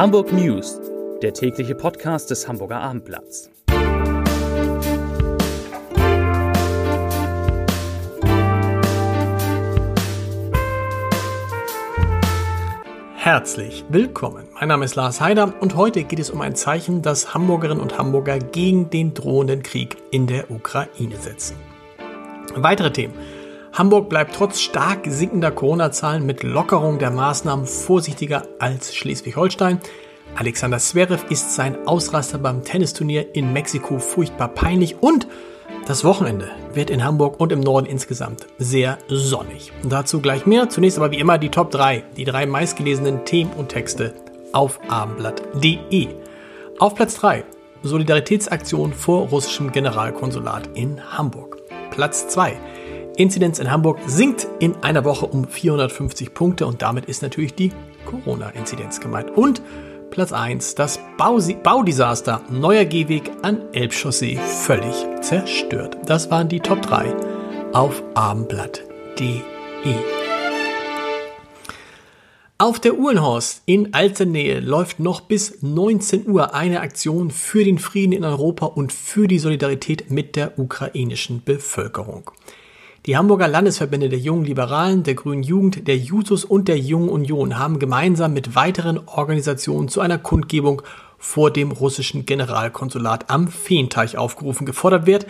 Hamburg News, der tägliche Podcast des Hamburger Abendblatts. Herzlich willkommen. Mein Name ist Lars Heider und heute geht es um ein Zeichen, das Hamburgerinnen und Hamburger gegen den drohenden Krieg in der Ukraine setzen. Weitere Themen. Hamburg bleibt trotz stark sinkender Corona-Zahlen mit Lockerung der Maßnahmen vorsichtiger als Schleswig-Holstein. Alexander Zverev ist sein Ausraster beim Tennisturnier in Mexiko furchtbar peinlich und das Wochenende wird in Hamburg und im Norden insgesamt sehr sonnig. Dazu gleich mehr. Zunächst aber wie immer die Top 3, die drei meistgelesenen Themen und Texte auf abendblatt.de. Auf Platz 3 Solidaritätsaktion vor russischem Generalkonsulat in Hamburg. Platz 2 Inzidenz in Hamburg sinkt in einer Woche um 450 Punkte und damit ist natürlich die Corona-Inzidenz gemeint. Und Platz 1, das Bausi Baudesaster neuer Gehweg an Elbchaussee völlig zerstört. Das waren die Top 3 auf abendblatt.de. Auf der Uhlenhorst in Alzernähe läuft noch bis 19 Uhr eine Aktion für den Frieden in Europa und für die Solidarität mit der ukrainischen Bevölkerung. Die Hamburger Landesverbände der Jungen Liberalen, der Grünen Jugend, der Jusos und der Jungen Union haben gemeinsam mit weiteren Organisationen zu einer Kundgebung vor dem russischen Generalkonsulat am Feenteich aufgerufen. Gefordert wird,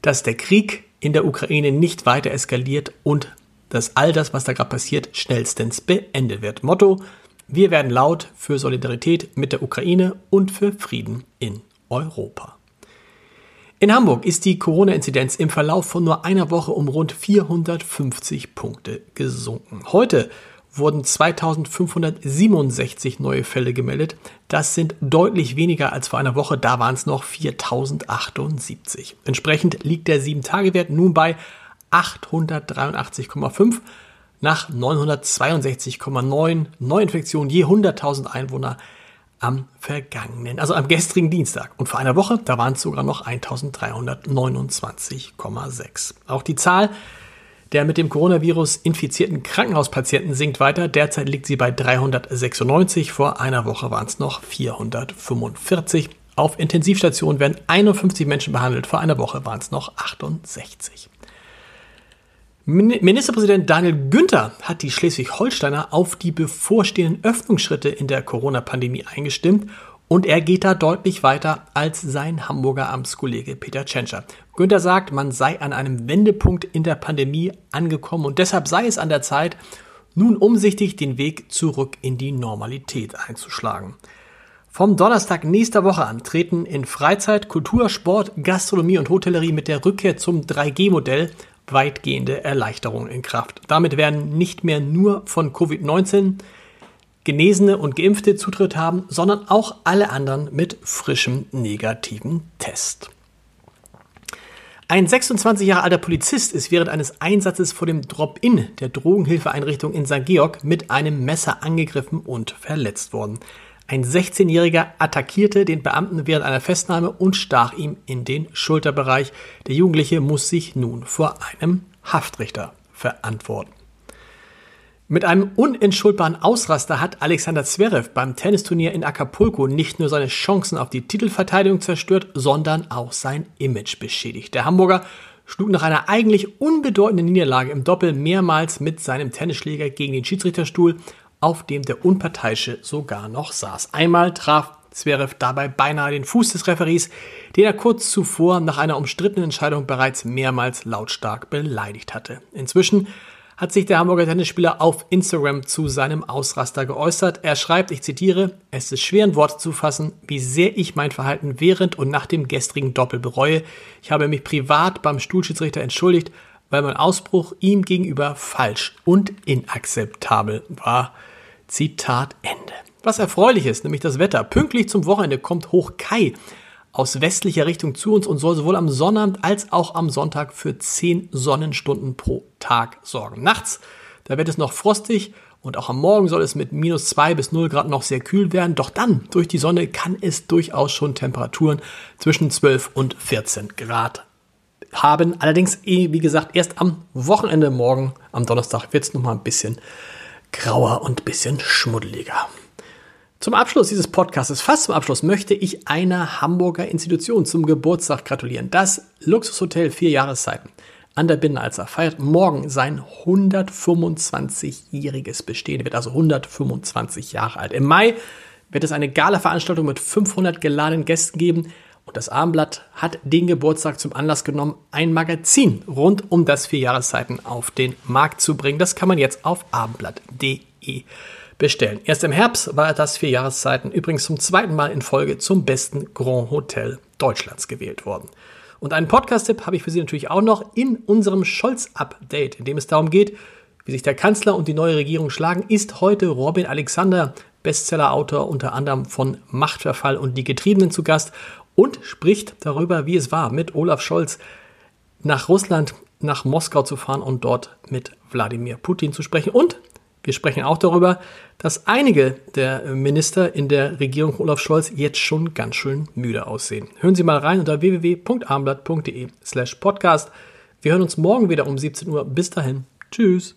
dass der Krieg in der Ukraine nicht weiter eskaliert und dass all das, was da gerade passiert, schnellstens beendet wird. Motto, wir werden laut für Solidarität mit der Ukraine und für Frieden in Europa. In Hamburg ist die Corona-Inzidenz im Verlauf von nur einer Woche um rund 450 Punkte gesunken. Heute wurden 2567 neue Fälle gemeldet. Das sind deutlich weniger als vor einer Woche, da waren es noch 4078. Entsprechend liegt der 7-Tage-Wert nun bei 883,5 nach 962,9 Neuinfektionen je 100.000 Einwohner am vergangenen, also am gestrigen Dienstag. Und vor einer Woche, da waren es sogar noch 1329,6. Auch die Zahl der mit dem Coronavirus infizierten Krankenhauspatienten sinkt weiter. Derzeit liegt sie bei 396. Vor einer Woche waren es noch 445. Auf Intensivstationen werden 51 Menschen behandelt. Vor einer Woche waren es noch 68. Ministerpräsident Daniel Günther hat die Schleswig-Holsteiner auf die bevorstehenden Öffnungsschritte in der Corona-Pandemie eingestimmt und er geht da deutlich weiter als sein Hamburger Amtskollege Peter Tschentscher. Günther sagt, man sei an einem Wendepunkt in der Pandemie angekommen und deshalb sei es an der Zeit, nun umsichtig den Weg zurück in die Normalität einzuschlagen. Vom Donnerstag nächster Woche an treten in Freizeit, Kultur, Sport, Gastronomie und Hotellerie mit der Rückkehr zum 3G-Modell weitgehende Erleichterungen in Kraft. Damit werden nicht mehr nur von Covid-19 Genesene und Geimpfte Zutritt haben, sondern auch alle anderen mit frischem negativen Test. Ein 26 Jahre alter Polizist ist während eines Einsatzes vor dem Drop-In der Drogenhilfeeinrichtung in St. Georg mit einem Messer angegriffen und verletzt worden. Ein 16-Jähriger attackierte den Beamten während einer Festnahme und stach ihm in den Schulterbereich. Der Jugendliche muss sich nun vor einem Haftrichter verantworten. Mit einem unentschuldbaren Ausraster hat Alexander Zverev beim Tennisturnier in Acapulco nicht nur seine Chancen auf die Titelverteidigung zerstört, sondern auch sein Image beschädigt. Der Hamburger schlug nach einer eigentlich unbedeutenden Niederlage im Doppel mehrmals mit seinem Tennisschläger gegen den Schiedsrichterstuhl auf dem der Unparteiische sogar noch saß. Einmal traf Zverev dabei beinahe den Fuß des Referees, den er kurz zuvor nach einer umstrittenen Entscheidung bereits mehrmals lautstark beleidigt hatte. Inzwischen hat sich der Hamburger Tennisspieler auf Instagram zu seinem Ausraster geäußert. Er schreibt, ich zitiere, es ist schwer in Worte zu fassen, wie sehr ich mein Verhalten während und nach dem gestrigen Doppel bereue. Ich habe mich privat beim Stuhlschiedsrichter entschuldigt, weil mein Ausbruch ihm gegenüber falsch und inakzeptabel war. Zitat Ende. Was erfreulich ist, nämlich das Wetter. Pünktlich zum Wochenende kommt Hoch Kai aus westlicher Richtung zu uns und soll sowohl am Sonnabend als auch am Sonntag für 10 Sonnenstunden pro Tag sorgen. Nachts, da wird es noch frostig und auch am Morgen soll es mit minus 2 bis 0 Grad noch sehr kühl werden. Doch dann, durch die Sonne, kann es durchaus schon Temperaturen zwischen 12 und 14 Grad haben. Allerdings, eh, wie gesagt, erst am Wochenende morgen, am Donnerstag, wird es nochmal ein bisschen grauer und bisschen schmuddeliger. Zum Abschluss dieses Podcasts, fast zum Abschluss, möchte ich einer Hamburger Institution zum Geburtstag gratulieren. Das Luxushotel Vier Jahreszeiten an der Binnenalzer feiert morgen sein 125-jähriges Bestehen. Er wird also 125 Jahre alt. Im Mai wird es eine Gala-Veranstaltung mit 500 geladenen Gästen geben. Und das Abendblatt hat den Geburtstag zum Anlass genommen, ein Magazin rund um das Vier Jahreszeiten auf den Markt zu bringen. Das kann man jetzt auf abendblatt.de bestellen. Erst im Herbst war das Vier Jahreszeiten übrigens zum zweiten Mal in Folge zum besten Grand Hotel Deutschlands gewählt worden. Und einen Podcast-Tipp habe ich für Sie natürlich auch noch in unserem Scholz-Update, in dem es darum geht, wie sich der Kanzler und die neue Regierung schlagen, ist heute Robin Alexander, Bestseller-Autor unter anderem von Machtverfall und die Getriebenen zu Gast und spricht darüber, wie es war, mit Olaf Scholz nach Russland, nach Moskau zu fahren und dort mit Wladimir Putin zu sprechen und wir sprechen auch darüber, dass einige der Minister in der Regierung Olaf Scholz jetzt schon ganz schön müde aussehen. Hören Sie mal rein unter www.armblatt.de slash podcast. Wir hören uns morgen wieder um 17 Uhr. Bis dahin. Tschüss.